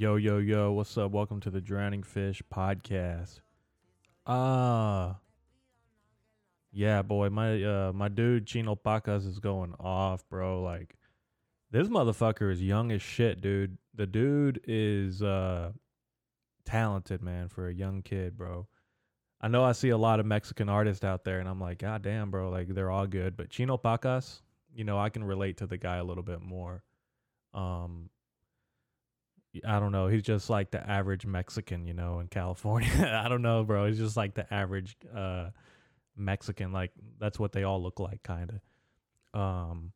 Yo, yo, yo, what's up? Welcome to the Drowning Fish podcast. Uh yeah, boy, my uh my dude Chino Pacas is going off, bro. Like this motherfucker is young as shit, dude. The dude is uh talented, man, for a young kid, bro. I know I see a lot of Mexican artists out there and I'm like, God damn, bro, like they're all good. But Chino Pacas, you know, I can relate to the guy a little bit more. Um I don't know. He's just like the average Mexican, you know, in California. I don't know, bro. He's just like the average uh, Mexican. Like that's what they all look like, kind of. Um,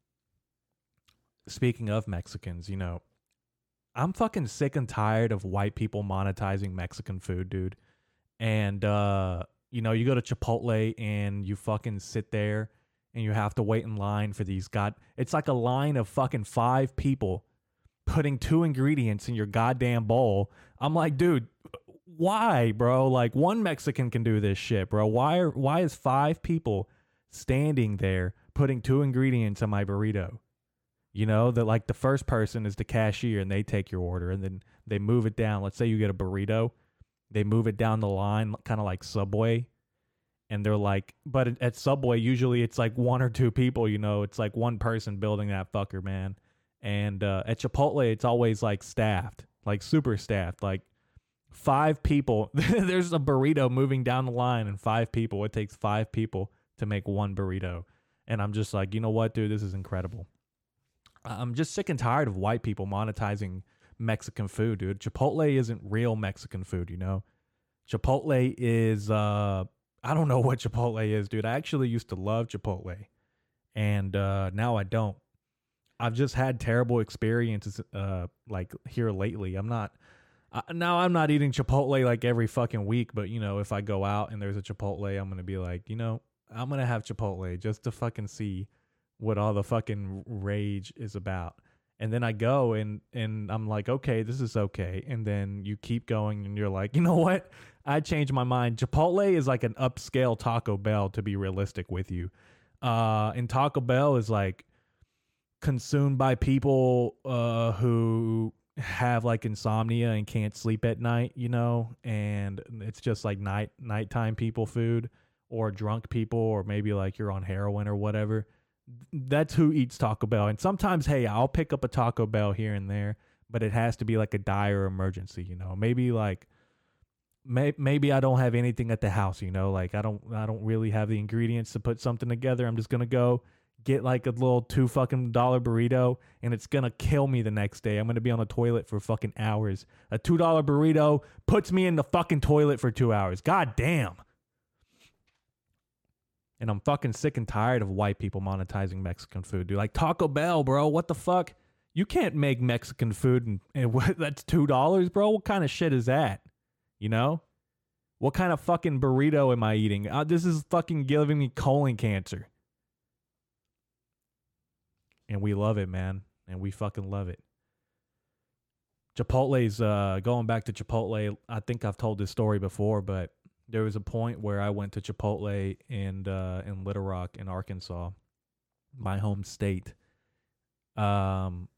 speaking of Mexicans, you know, I'm fucking sick and tired of white people monetizing Mexican food, dude. And uh, you know, you go to Chipotle and you fucking sit there and you have to wait in line for these god. It's like a line of fucking five people putting two ingredients in your goddamn bowl. I'm like, dude, why, bro? Like one Mexican can do this shit, bro. Why are why is five people standing there putting two ingredients in my burrito? You know, that like the first person is the cashier and they take your order and then they move it down. Let's say you get a burrito, they move it down the line kind of like Subway. And they're like, but at Subway, usually it's like one or two people, you know, it's like one person building that fucker, man. And uh, at Chipotle, it's always like staffed, like super staffed, like five people. There's a burrito moving down the line, and five people. It takes five people to make one burrito. And I'm just like, you know what, dude, this is incredible. I'm just sick and tired of white people monetizing Mexican food, dude. Chipotle isn't real Mexican food, you know? Chipotle is uh I don't know what Chipotle is, dude. I actually used to love Chipotle. And uh now I don't. I've just had terrible experiences uh like here lately. I'm not uh, now I'm not eating Chipotle like every fucking week, but you know, if I go out and there's a Chipotle, I'm going to be like, you know, I'm going to have Chipotle just to fucking see what all the fucking rage is about. And then I go and and I'm like, okay, this is okay. And then you keep going and you're like, you know what? I changed my mind. Chipotle is like an upscale Taco Bell to be realistic with you. Uh and Taco Bell is like consumed by people uh, who have like insomnia and can't sleep at night, you know, and it's just like night nighttime people food or drunk people or maybe like you're on heroin or whatever. That's who eats Taco Bell. And sometimes, hey, I'll pick up a Taco Bell here and there, but it has to be like a dire emergency, you know. Maybe like may, maybe I don't have anything at the house, you know, like I don't I don't really have the ingredients to put something together. I'm just going to go get like a little two fucking dollar burrito and it's gonna kill me the next day. I'm gonna be on the toilet for fucking hours. A two dollar burrito puts me in the fucking toilet for two hours. God damn. And I'm fucking sick and tired of white people monetizing Mexican food, dude. Like Taco Bell, bro. What the fuck? You can't make Mexican food and, and what, that's two dollars, bro. What kind of shit is that? You know? What kind of fucking burrito am I eating? Uh, this is fucking giving me colon cancer and we love it, man, and we fucking love it. Chipotle's uh, going back to Chipotle. I think I've told this story before, but there was a point where I went to Chipotle in uh, in Little Rock in Arkansas, my home state. Um,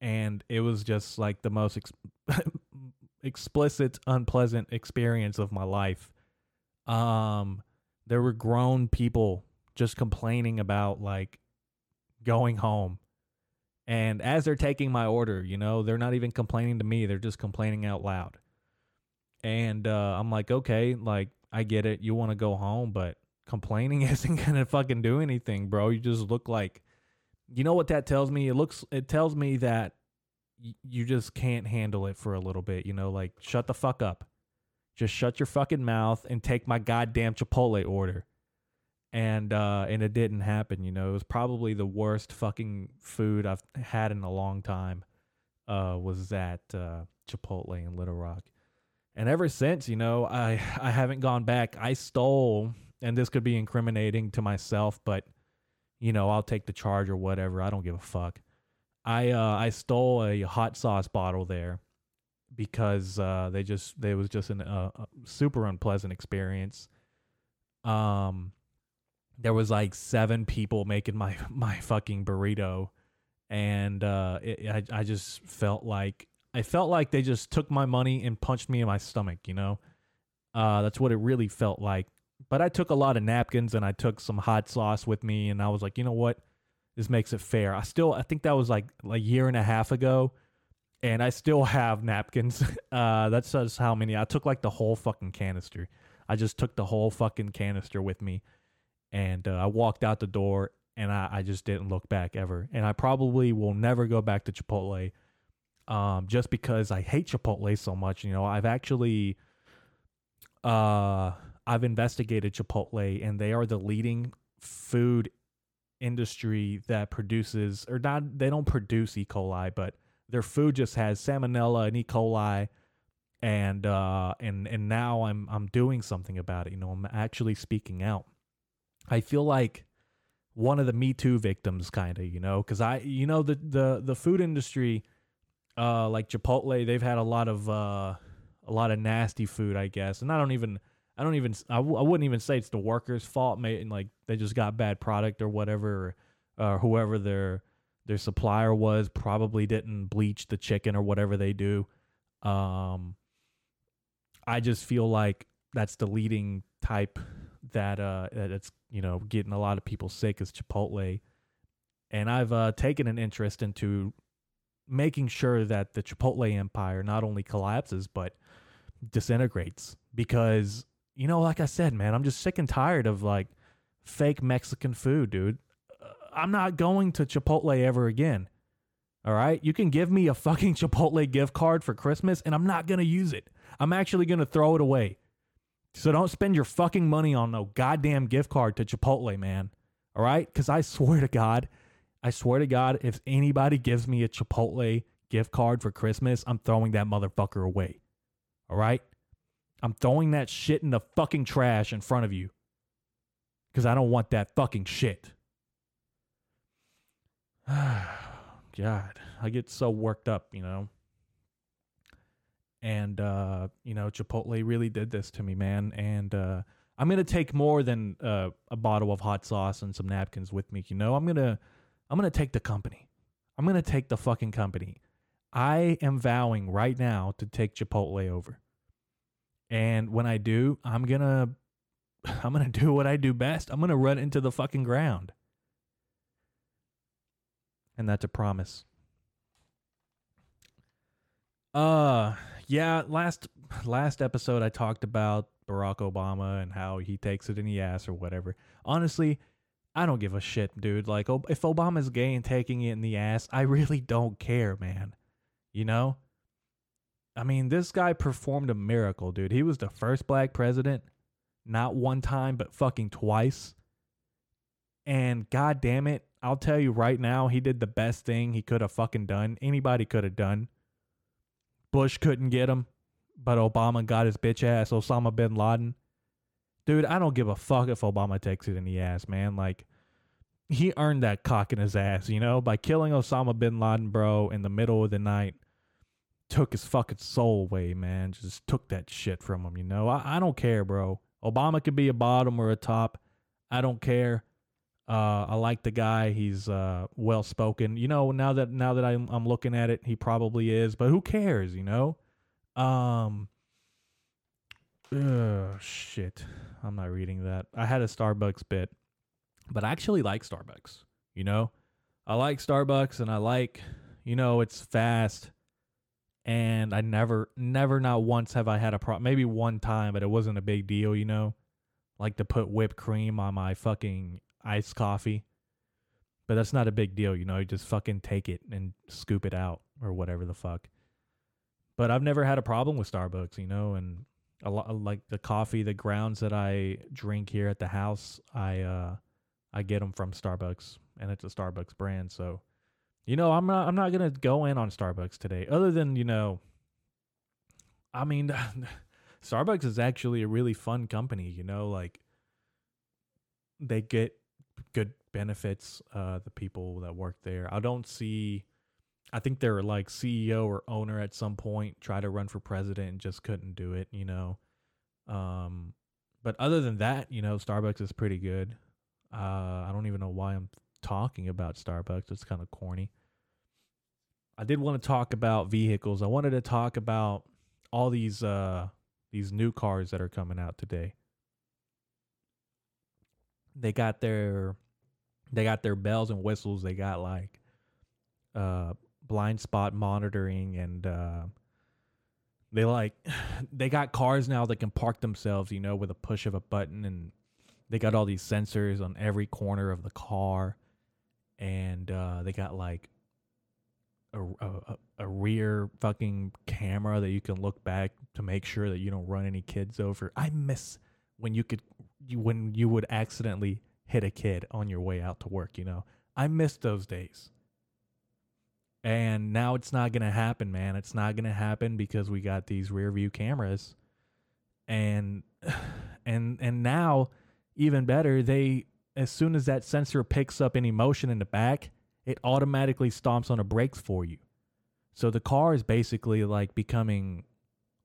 and it was just like the most ex- explicit, unpleasant experience of my life. Um, there were grown people just complaining about like going home. And as they're taking my order, you know, they're not even complaining to me, they're just complaining out loud. And uh, I'm like, okay, like, I get it. You want to go home, but complaining isn't going to fucking do anything, bro. You just look like, you know what that tells me? It looks, it tells me that y- you just can't handle it for a little bit, you know, like, shut the fuck up. Just shut your fucking mouth and take my goddamn Chipotle order and uh and it didn't happen you know? It was probably the worst fucking food i've had in a long time uh was that uh chipotle in little rock. And ever since you know i i haven't gone back. I stole and this could be incriminating to myself but you know i'll take the charge or whatever. I don't give a fuck. I uh i stole a hot sauce bottle there because uh they just they was just an, uh, a super unpleasant experience. Um there was like seven people making my my fucking burrito and uh it, I, I just felt like I felt like they just took my money and punched me in my stomach, you know? Uh, that's what it really felt like. But I took a lot of napkins and I took some hot sauce with me, and I was like, you know what? This makes it fair. I still, I think that was like a year and a half ago, and I still have napkins. Uh, that says how many. I took like the whole fucking canister. I just took the whole fucking canister with me, and uh, I walked out the door, and I, I just didn't look back ever. And I probably will never go back to Chipotle, um, just because I hate Chipotle so much. You know, I've actually, uh, I've investigated Chipotle, and they are the leading food industry that produces, or not, they don't produce E. coli, but their food just has salmonella and E. coli, and uh, and and now I'm I'm doing something about it. You know, I'm actually speaking out. I feel like one of the Me Too victims, kind of. You know, because I, you know, the the the food industry, uh, like Chipotle, they've had a lot of uh, a lot of nasty food, I guess, and I don't even I don't even I w- I wouldn't even say it's the workers' fault. May like they just got bad product or whatever, or uh, whoever their their supplier was probably didn't bleach the chicken or whatever they do. Um, I just feel like that's the leading type that uh that it's you know getting a lot of people sick is Chipotle, and I've uh, taken an interest into making sure that the Chipotle empire not only collapses but disintegrates because you know, like I said, man, I'm just sick and tired of like fake Mexican food, dude. Uh, I'm not going to Chipotle ever again. All right? You can give me a fucking Chipotle gift card for Christmas and I'm not going to use it. I'm actually going to throw it away. So don't spend your fucking money on no goddamn gift card to Chipotle, man. All right? Cuz I swear to God, I swear to God, if anybody gives me a Chipotle gift card for Christmas, I'm throwing that motherfucker away. All right? I'm throwing that shit in the fucking trash in front of you. Because I don't want that fucking shit. God, I get so worked up, you know. And uh, you know, Chipotle really did this to me, man. And uh I'm gonna take more than uh, a bottle of hot sauce and some napkins with me. You know, I'm gonna I'm gonna take the company. I'm gonna take the fucking company. I am vowing right now to take Chipotle over. And when I do, I'm to I'm to do what I do best. I'm to run into the fucking ground. And that's a promise. Uh yeah, last last episode I talked about Barack Obama and how he takes it in the ass or whatever. Honestly, I don't give a shit, dude. Like if Obama's gay and taking it in the ass, I really don't care, man. You know? I mean, this guy performed a miracle, dude. He was the first black president, not one time, but fucking twice. And god damn it, I'll tell you right now, he did the best thing he could have fucking done. Anybody could have done. Bush couldn't get him, but Obama got his bitch ass, Osama bin Laden. Dude, I don't give a fuck if Obama takes it in the ass, man. Like, he earned that cock in his ass, you know, by killing Osama bin Laden, bro, in the middle of the night took his fucking soul away, man. Just took that shit from him, you know? I, I don't care, bro. Obama could be a bottom or a top. I don't care. Uh, I like the guy. He's uh, well spoken. You know, now that now that I'm, I'm looking at it, he probably is. But who cares? You know. Um. Ugh, shit. I'm not reading that. I had a Starbucks bit, but I actually like Starbucks. You know, I like Starbucks, and I like, you know, it's fast and I never, never, not once have I had a problem. Maybe one time, but it wasn't a big deal, you know. Like to put whipped cream on my fucking iced coffee, but that's not a big deal, you know. You just fucking take it and scoop it out or whatever the fuck. But I've never had a problem with Starbucks, you know, and a lot like the coffee, the grounds that I drink here at the house, I uh I get them from Starbucks, and it's a Starbucks brand, so you know, I'm not I'm not gonna go in on Starbucks today. Other than, you know I mean Starbucks is actually a really fun company, you know, like they get good benefits, uh, the people that work there. I don't see I think they're like CEO or owner at some point try to run for president and just couldn't do it, you know. Um but other than that, you know, Starbucks is pretty good. Uh I don't even know why I'm talking about Starbucks. It's kind of corny. I did want to talk about vehicles. I wanted to talk about all these uh these new cars that are coming out today. They got their they got their bells and whistles. They got like uh blind spot monitoring and uh they like they got cars now that can park themselves, you know, with a push of a button and they got all these sensors on every corner of the car and uh they got like a, a, a rear fucking camera that you can look back to make sure that you don't run any kids over. I miss when you could you, when you would accidentally hit a kid on your way out to work, you know. I miss those days. And now it's not going to happen, man. It's not going to happen because we got these rear view cameras. And and and now even better, they as soon as that sensor picks up any motion in the back, it automatically stomps on the brakes for you. So the car is basically like becoming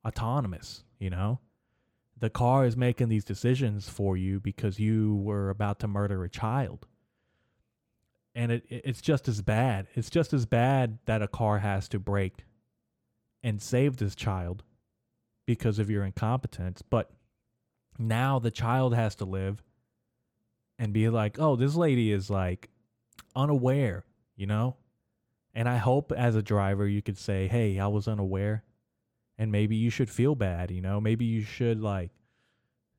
autonomous, you know? The car is making these decisions for you because you were about to murder a child. And it, it's just as bad. It's just as bad that a car has to brake and save this child because of your incompetence. But now the child has to live and be like, oh, this lady is like unaware you know? And I hope as a driver you could say, "Hey, I was unaware." And maybe you should feel bad, you know? Maybe you should like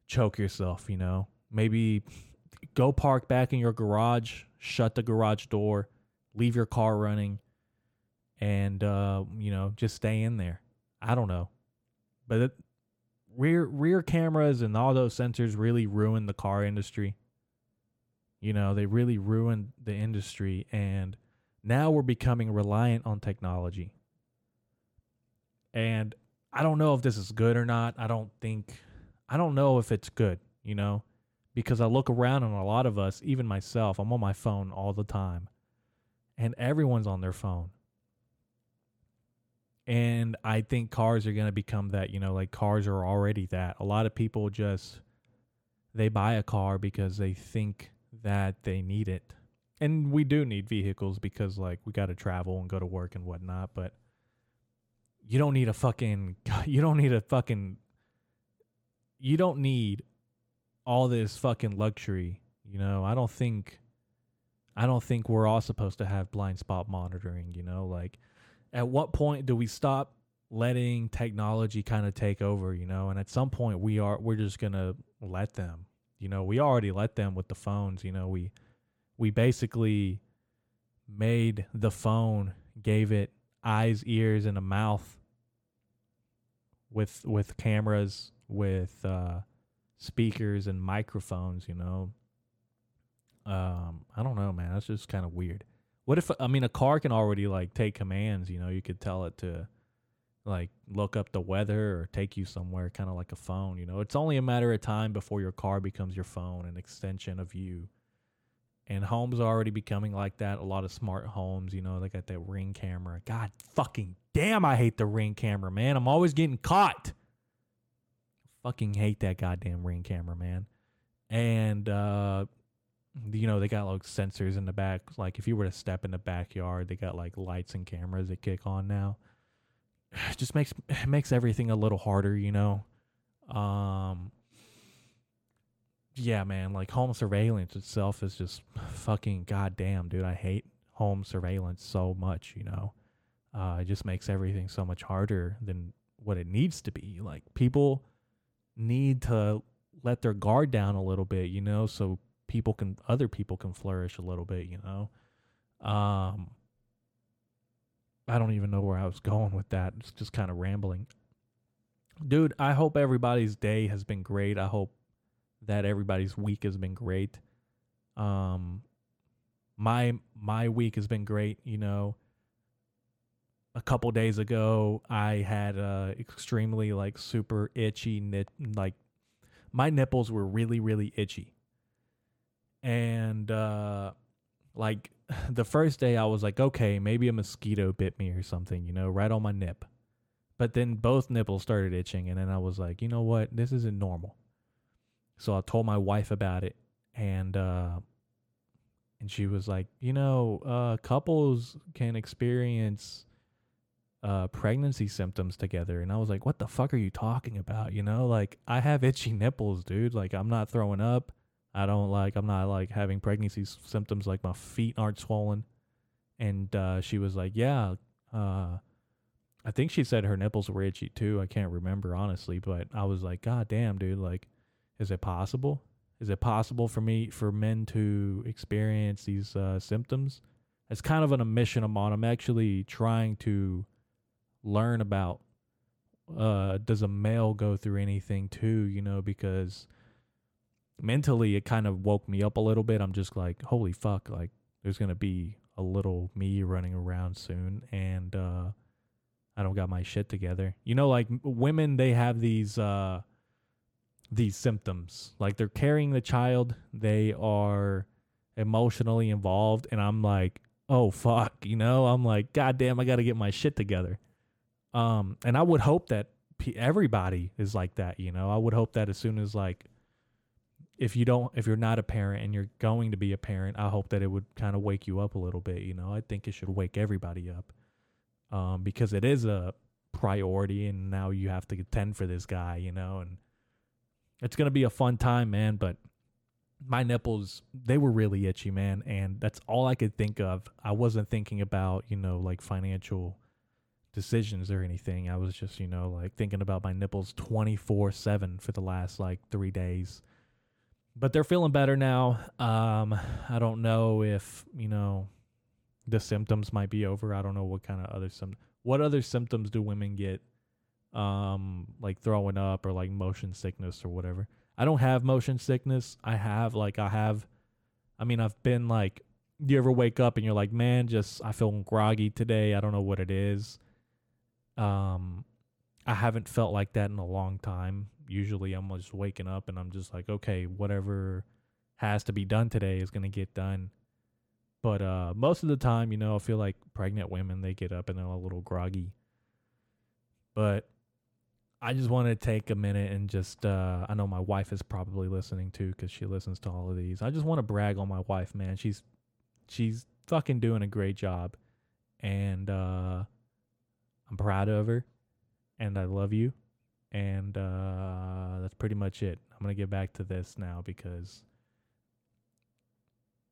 choke yourself, you know? Maybe go park back in your garage, shut the garage door, leave your car running and uh, you know, just stay in there. I don't know. But it, rear rear cameras and all those sensors really ruin the car industry. You know, they really ruined the industry and now we're becoming reliant on technology. And I don't know if this is good or not. I don't think, I don't know if it's good, you know, because I look around and a lot of us, even myself, I'm on my phone all the time. And everyone's on their phone. And I think cars are going to become that, you know, like cars are already that. A lot of people just, they buy a car because they think that they need it and we do need vehicles because like we got to travel and go to work and whatnot but you don't need a fucking you don't need a fucking you don't need all this fucking luxury you know? I don't think i don't think we're all supposed to have blind spot monitoring you know? Like at what point do we stop letting technology kind of take over you know? And at some point we are we're just gonna let them you know? We already let them with the phones you know? We we basically made the phone, gave it eyes, ears, and a mouth with with cameras, with uh, speakers and microphones. You know, um, I don't know, man. That's just kind of weird. What if I mean a car can already like take commands? You know, you could tell it to like look up the weather or take you somewhere, kind of like a phone. You know, it's only a matter of time before your car becomes your phone, an extension of you and homes are already becoming like that. A lot of smart homes, you know, they got that ring camera. God fucking damn, I hate the ring camera, man. I'm always getting caught. Fucking hate that goddamn ring camera, man. And uh you know, they got like sensors in the back. Like if you were to step in the backyard, they got like lights and cameras that kick on now. It just makes it makes everything a little harder, you know. Um yeah, man, like home surveillance itself is just fucking goddamn, dude. I hate home surveillance so much, you know. Uh, it just makes everything so much harder than what it needs to be. Like people need to let their guard down a little bit, you know, so people can other people can flourish a little bit, you know. Um I don't even know where I was going with that. It's just kind of rambling. Dude, I hope everybody's day has been great. I hope that everybody's week has been great. Um, my my week has been great. You know, a couple days ago, I had a extremely like super itchy nip. Like my nipples were really really itchy, and uh, like the first day, I was like, okay, maybe a mosquito bit me or something. You know, right on my nip. But then both nipples started itching, and then I was like, you know what? This isn't normal. So I told my wife about it, and uh, and she was like, you know, uh, couples can experience uh, pregnancy symptoms together. And I was like, what the fuck are you talking about? You know, like I have itchy nipples, dude. Like I'm not throwing up. I don't like, I'm not like having pregnancy symptoms like my feet aren't swollen. And uh, she was like, yeah. Uh, I think she said her nipples were itchy too. I can't remember honestly, but I was like, God damn, dude. Like, is it possible? Is it possible for me, for men to experience these uh, symptoms? It's kind of an omission I'm on. I'm actually trying to learn about uh does a male go through anything too you know because mentally it kind of woke me up a little bit i'm just like holy fuck like there's gonna be a little me running around soon and uh i don't got my shit together you know like women they have these uh these symptoms like they're carrying the child they are emotionally involved and i'm like oh fuck you know i'm like god damn i gotta get my shit together um, and I would hope that everybody is like that. You know, I would hope that as soon as like, if you don't, if you're not a parent and you're going to be a parent, I hope that it would kind of wake you up a little bit. You know, I think it should wake everybody up, um, because it is a priority, and now you have to attend for this guy. You know, and it's gonna be a fun time, man. But my nipples they were really itchy man and that's all i could think of i wasn't thinking about you know like financial decisions or anything. I was just, you know, like thinking about my nipples 24 7 for the last like three days. But they're feeling better now. Um, I don't know if, you know, the symptoms might be over. I don't know what kind of other some what other symptoms do women get um like throwing up or like motion sickness or whatever. I don't have motion sickness. I have like I have I mean I've been like do you ever wake up and you're like, "Man, just I feel groggy today. I don't know what it is." Um, I haven't felt like that in a long time. Usually I'm just waking up and I'm just like, okay, whatever has to be done today is to get done. But uh, most of the time, you know, I feel like pregnant women, they get up and they're a little groggy. But I just want to take a minute and just, uh, I know my wife is probably listening too because she listens to all of these. I just want to brag on my wife, man. She's, she's fucking doing a great job. And, uh, I'm proud of her and I love you. And uh, that's pretty much it. I'm gonna get back to this now because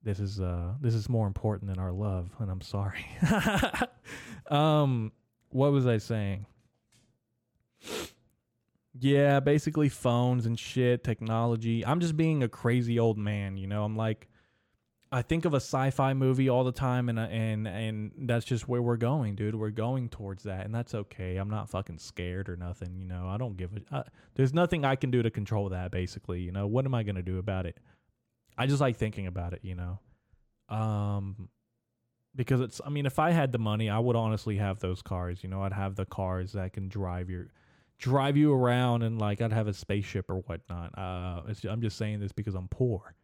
this is uh this is more important than our love, and I'm sorry. um, what was I saying? Yeah, basically phones and shit, technology. I'm just being a crazy old man, you know. I'm like I think of a sci-fi movie all the time, and and and that's just where we're going, dude. We're going towards that, and that's okay. I'm not fucking scared or nothing, you know. I don't give a. Uh, there's nothing I can do to control that, basically. You know, what am I gonna do about it? I just like thinking about it, you know. Um, because it's. I mean, if I had the money, I would honestly have those cars. You know, I'd have the cars that can drive your, drive you around, and like I'd have a spaceship or whatnot. Uh, I'm just saying this because I'm poor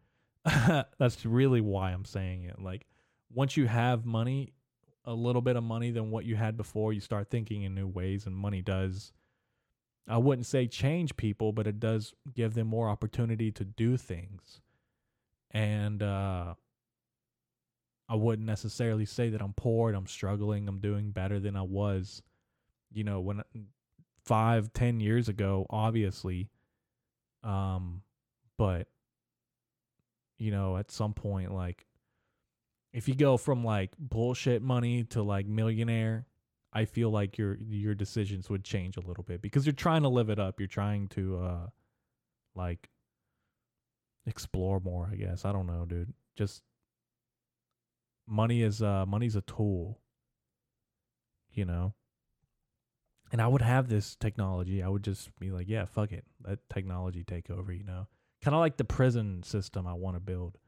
That's really why I'm saying it. Like once you have money, a little bit of money than what you had before, you start thinking in new ways and money does I wouldn't say change people, but it does give them more opportunity to do things. And uh I wouldn't necessarily say that I'm poor and I'm struggling. I'm doing better than I was, you know, when five, ten years ago, obviously. Um, but you know, at some point, like, if you go from like bullshit money to like millionaire, I feel like your your decisions would change a little bit because you're trying to live it up. You're trying to uh like explore more, I guess. I don't know, dude. Just money is uh money's a tool. You know? And I would have this technology. I would just be like, yeah, fuck it. Let technology take over, you know kind of like the prison system I want to build.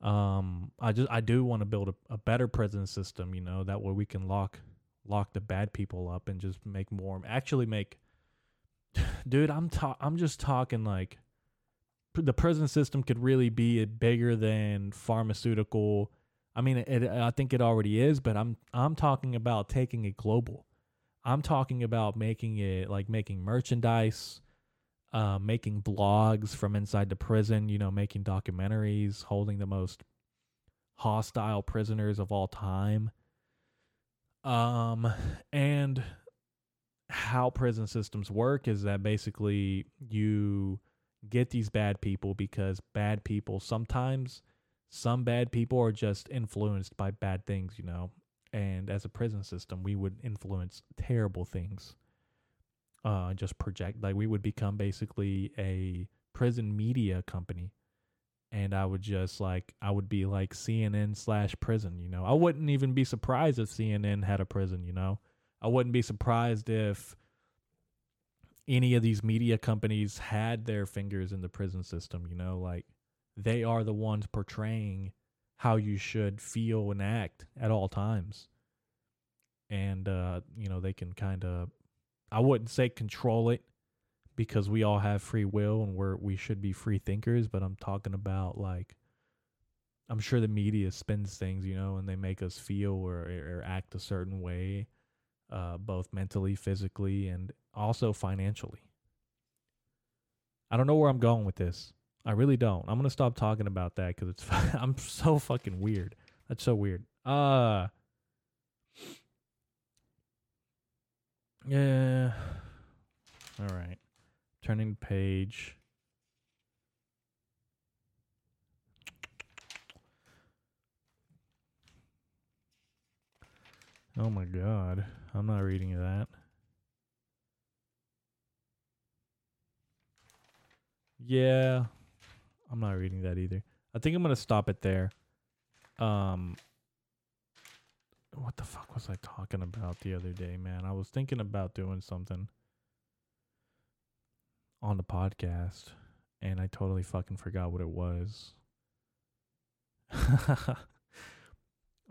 Um, I just I do want to build a, a better prison system. You know that way we can lock lock the bad people up and just make more. Actually, make, dude. I'm ta- I'm just talking like the prison system could really be bigger than pharmaceutical. I mean, it, I think it already is, but I'm I'm talking about taking it global. I'm talking about making it like making merchandise, uh, making blogs from inside the prison, you know, making documentaries, holding the most hostile prisoners of all time. Um, and how prison systems work is that basically you get these bad people because bad people sometimes some bad people are just influenced by bad things, you know. And as a prison system, we would influence terrible things. Uh, just project like we would become basically a prison media company and I would just like I would be like CNN slash prison, you know. I wouldn't even be surprised if CNN had a prison, you know. I wouldn't be surprised if any of these media companies had their fingers in the prison system, you know, like they are the ones portraying how you should feel and act at all times. And uh, you know, they can kind of I wouldn't say control it because we all have free will and we're we should be free thinkers, but I'm talking about like I'm sure the media spins things, you know, and they make us feel or, or act a certain way, uh, both mentally, physically, and also financially. I don't know where I'm going with this. I really don't. I'm gonna stop talking about that because it's I'm so fucking weird. That's so weird. Uh yeah. All right. Turning page. Oh my god. I'm not reading that. Yeah. I'm not reading that either. I think I'm to stop it there. Um what the fuck was I talking about the other day, man? I was thinking about doing something on the podcast and I totally fucking forgot what it was.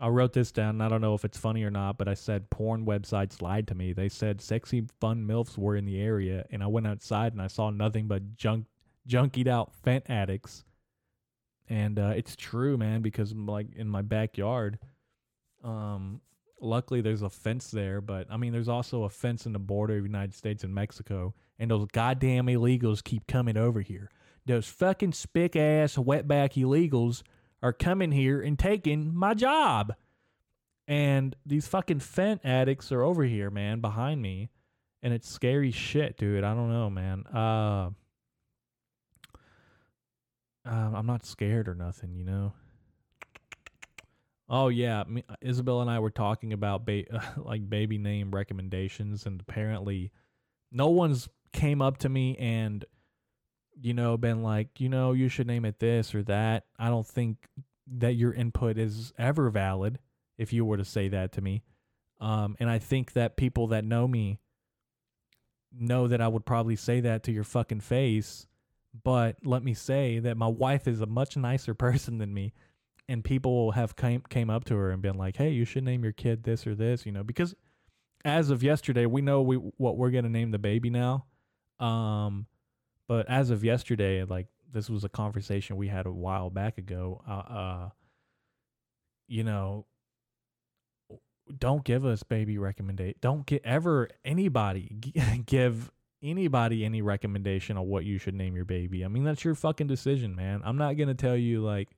I wrote this down. I don't know if it's funny or not, but I said porn websites lied to me. They said sexy fun milfs were in the area, and I went outside and I saw nothing but junk, junkied out fent addicts. And uh, it's true, man, because like in my backyard, um, luckily there's a fence there, but I mean there's also a fence in the border of the United States and Mexico, and those goddamn illegals keep coming over here. Those fucking spick ass wetback illegals are coming here and taking my job. And these fucking fent addicts are over here, man, behind me. And it's scary shit, dude. I don't know, man. Uh, uh I'm not scared or nothing, you know. Oh yeah, me, Isabel and I were talking about ba- like baby name recommendations, and apparently, no one's came up to me and you know been like, you know, you should name it this or that. I don't think that your input is ever valid if you were to say that to me. Um, and I think that people that know me know that I would probably say that to your fucking face. But let me say that my wife is a much nicer person than me and people have came came up to her and been like, "Hey, you should name your kid this or this," you know, because as of yesterday, we know we what we're gonna name the baby now. Um, but as of yesterday, like this was a conversation we had a while back ago. Uh, uh you know, don't give us baby recommendation. Don't get ever anybody give anybody any recommendation on what you should name your baby. I mean, that's your fucking decision, man. I'm not gonna tell you like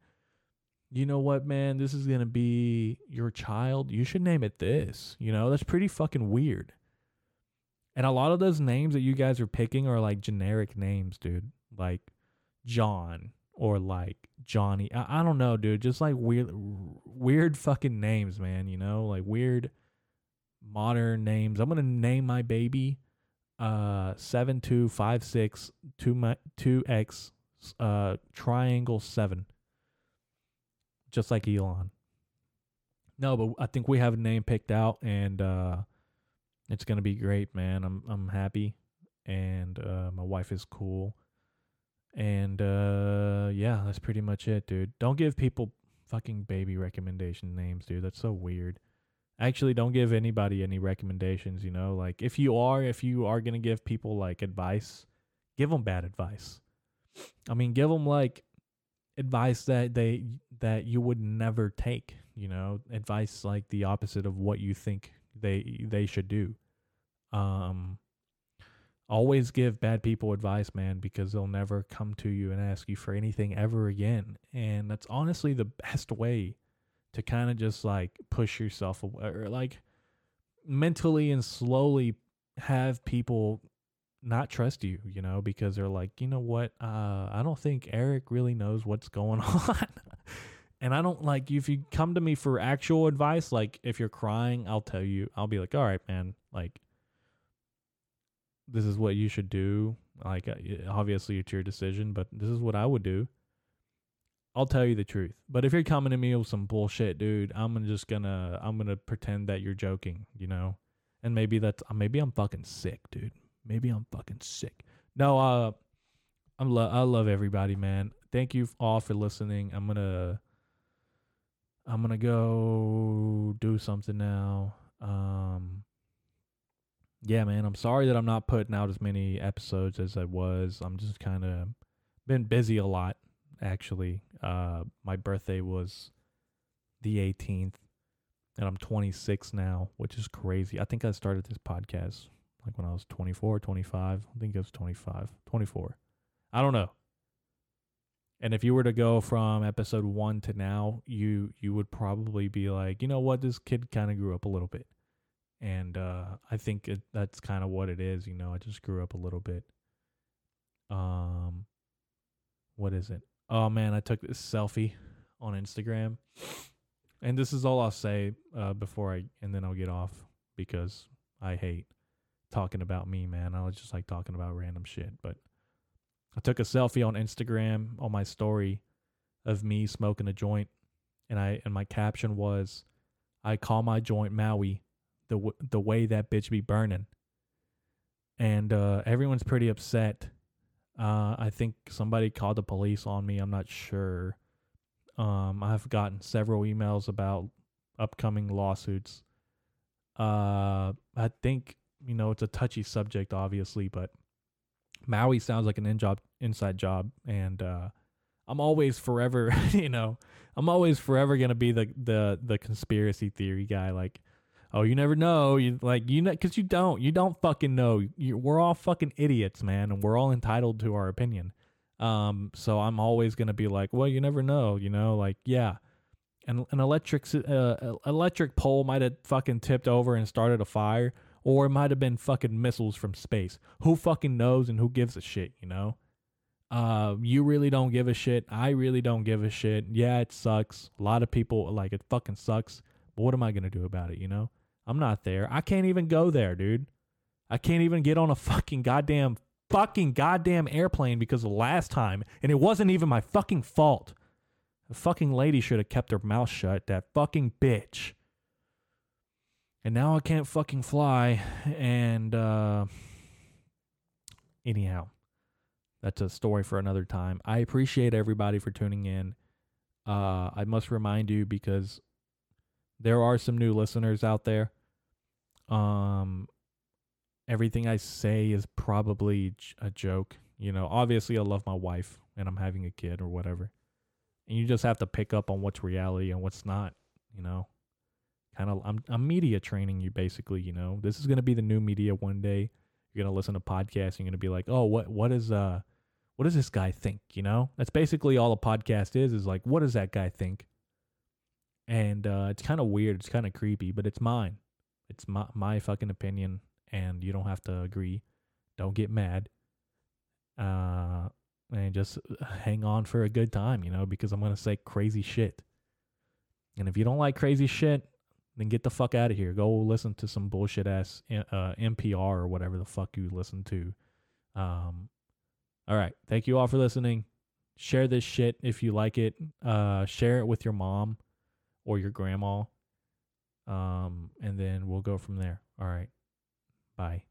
you know what, man, this is going to be your child. You should name it this. You know, that's pretty fucking weird. And a lot of those names that you guys are picking are like generic names, dude. Like John or like Johnny. I, I don't know, dude. Just like weird, weird fucking names, man. You know, like weird modern names. I'm gonna name my baby uh seven two five six two two x uh triangle seven just like Elon. No, but I think we have a name picked out, and uh, it's gonna be great, man. I'm I'm happy, and uh, my wife is cool, and uh, yeah, that's pretty much it, dude. Don't give people fucking baby recommendation names, dude. That's so weird. Actually, don't give anybody any recommendations. You know, like if you are if you are gonna give people like advice, give them bad advice. I mean, give them like advice that they that you would never take you know advice like the opposite of what you think they they should do um always give bad people advice man because they'll never come to you and ask you for anything ever again and that's honestly the best way to kind of just like push yourself away or like mentally and slowly have people not trust you, you know, because they're like, you know what, uh, I don't think Eric really knows what's going on. and I don't like if you come to me for actual advice, like if you're crying, I'll tell you, I'll be like, all right, man, like this is what you should do. Like, uh, obviously, it's your decision, but this is what I would do. I'll tell you the truth. But if you're coming to me with some bullshit, dude, I'm just gonna I'm gonna pretend that you're joking, you know. And maybe that's uh, maybe I'm fucking sick, dude. Maybe I'm fucking sick. No, uh, I'm lo- I love everybody, man. Thank you all for listening. I'm gonna I'm gonna go do something now. Um, yeah, man, I'm sorry that I'm not putting out as many episodes as I was. I'm just kind of been busy a lot, actually. Uh, my birthday was the 18th, and I'm 26 now, which is crazy. I think I started this podcast like when I was 24, 25. I think it was 25, 24. I don't know. And if you were to go from episode one to now, you you would probably be like, you know what, this kid kind of grew up a little bit and uh, I think it, that's kind of what it is. You know, I just grew up a little bit. Um, what is it? Oh man, I took this selfie on Instagram, and this is all I'll say uh, before I and then I'll get off because I hate talking about me, man. I was just like talking about random shit, but I took a selfie on Instagram on my story of me smoking a joint, and I and my caption was, "I call my joint Maui." the w- the way that bitch be burning, and uh, everyone's pretty upset. Uh, I think somebody called the police on me. I'm not sure. Um, I've gotten several emails about upcoming lawsuits. Uh, I think you know it's a touchy subject, obviously, but Maui sounds like an in job, inside job, and uh, I'm always forever, you know, I'm always forever gonna be the the the conspiracy theory guy. Like, oh, you never know. You like you know because you don't. You don't fucking know. You, we're all fucking idiots, man, and we're all entitled to our opinion. Um, so I'm always gonna be like, well, you never know. You know, like yeah, an an electric uh, electric pole might have fucking tipped over and started a fire, or it might have been fucking missiles from space. Who fucking knows and who gives a shit? You know. Uh, you really don't give a shit. I really don't give a shit. Yeah, it sucks. A lot of people like it fucking sucks. But what am I gonna do about it? You know. I'm not there. I can't even go there, dude. I can't even get on a fucking goddamn fucking goddamn airplane because the last time, and it wasn't even my fucking fault. The fucking lady should have kept her mouth shut, that fucking bitch. And now I can't fucking fly. And, uh, anyhow, that's a story for another time. I appreciate everybody for tuning in. Uh, I must remind you because there are some new listeners out there. Um, everything I say is probably a joke. You know, obviously I love my wife and I'm having a kid or whatever. And you just have to pick up on what's reality and what's not, you know. Kind of I'm I'm media training you basically, you know. This is going to be the new media one day. You're going to listen to podcasts and you're going to be like, "Oh, what what is uh what does this guy think?" You know? That's basically all a podcast is is like, "What does that guy think?" And uh it's kind of weird, it's kind of creepy, but it's mine. It's my my fucking opinion, and you don't have to agree. Don't get mad. Uh, and just hang on for a good time, you know, because I'm gonna say crazy shit. And if you don't like crazy shit, then get the fuck out of here. Go listen to some bullshit ass uh, NPR or whatever the fuck you listen to. Um, all right. Thank you all for listening. Share this shit if you like it. Uh, share it with your mom or your grandma. Um, and then we'll go from there. All right. Bye.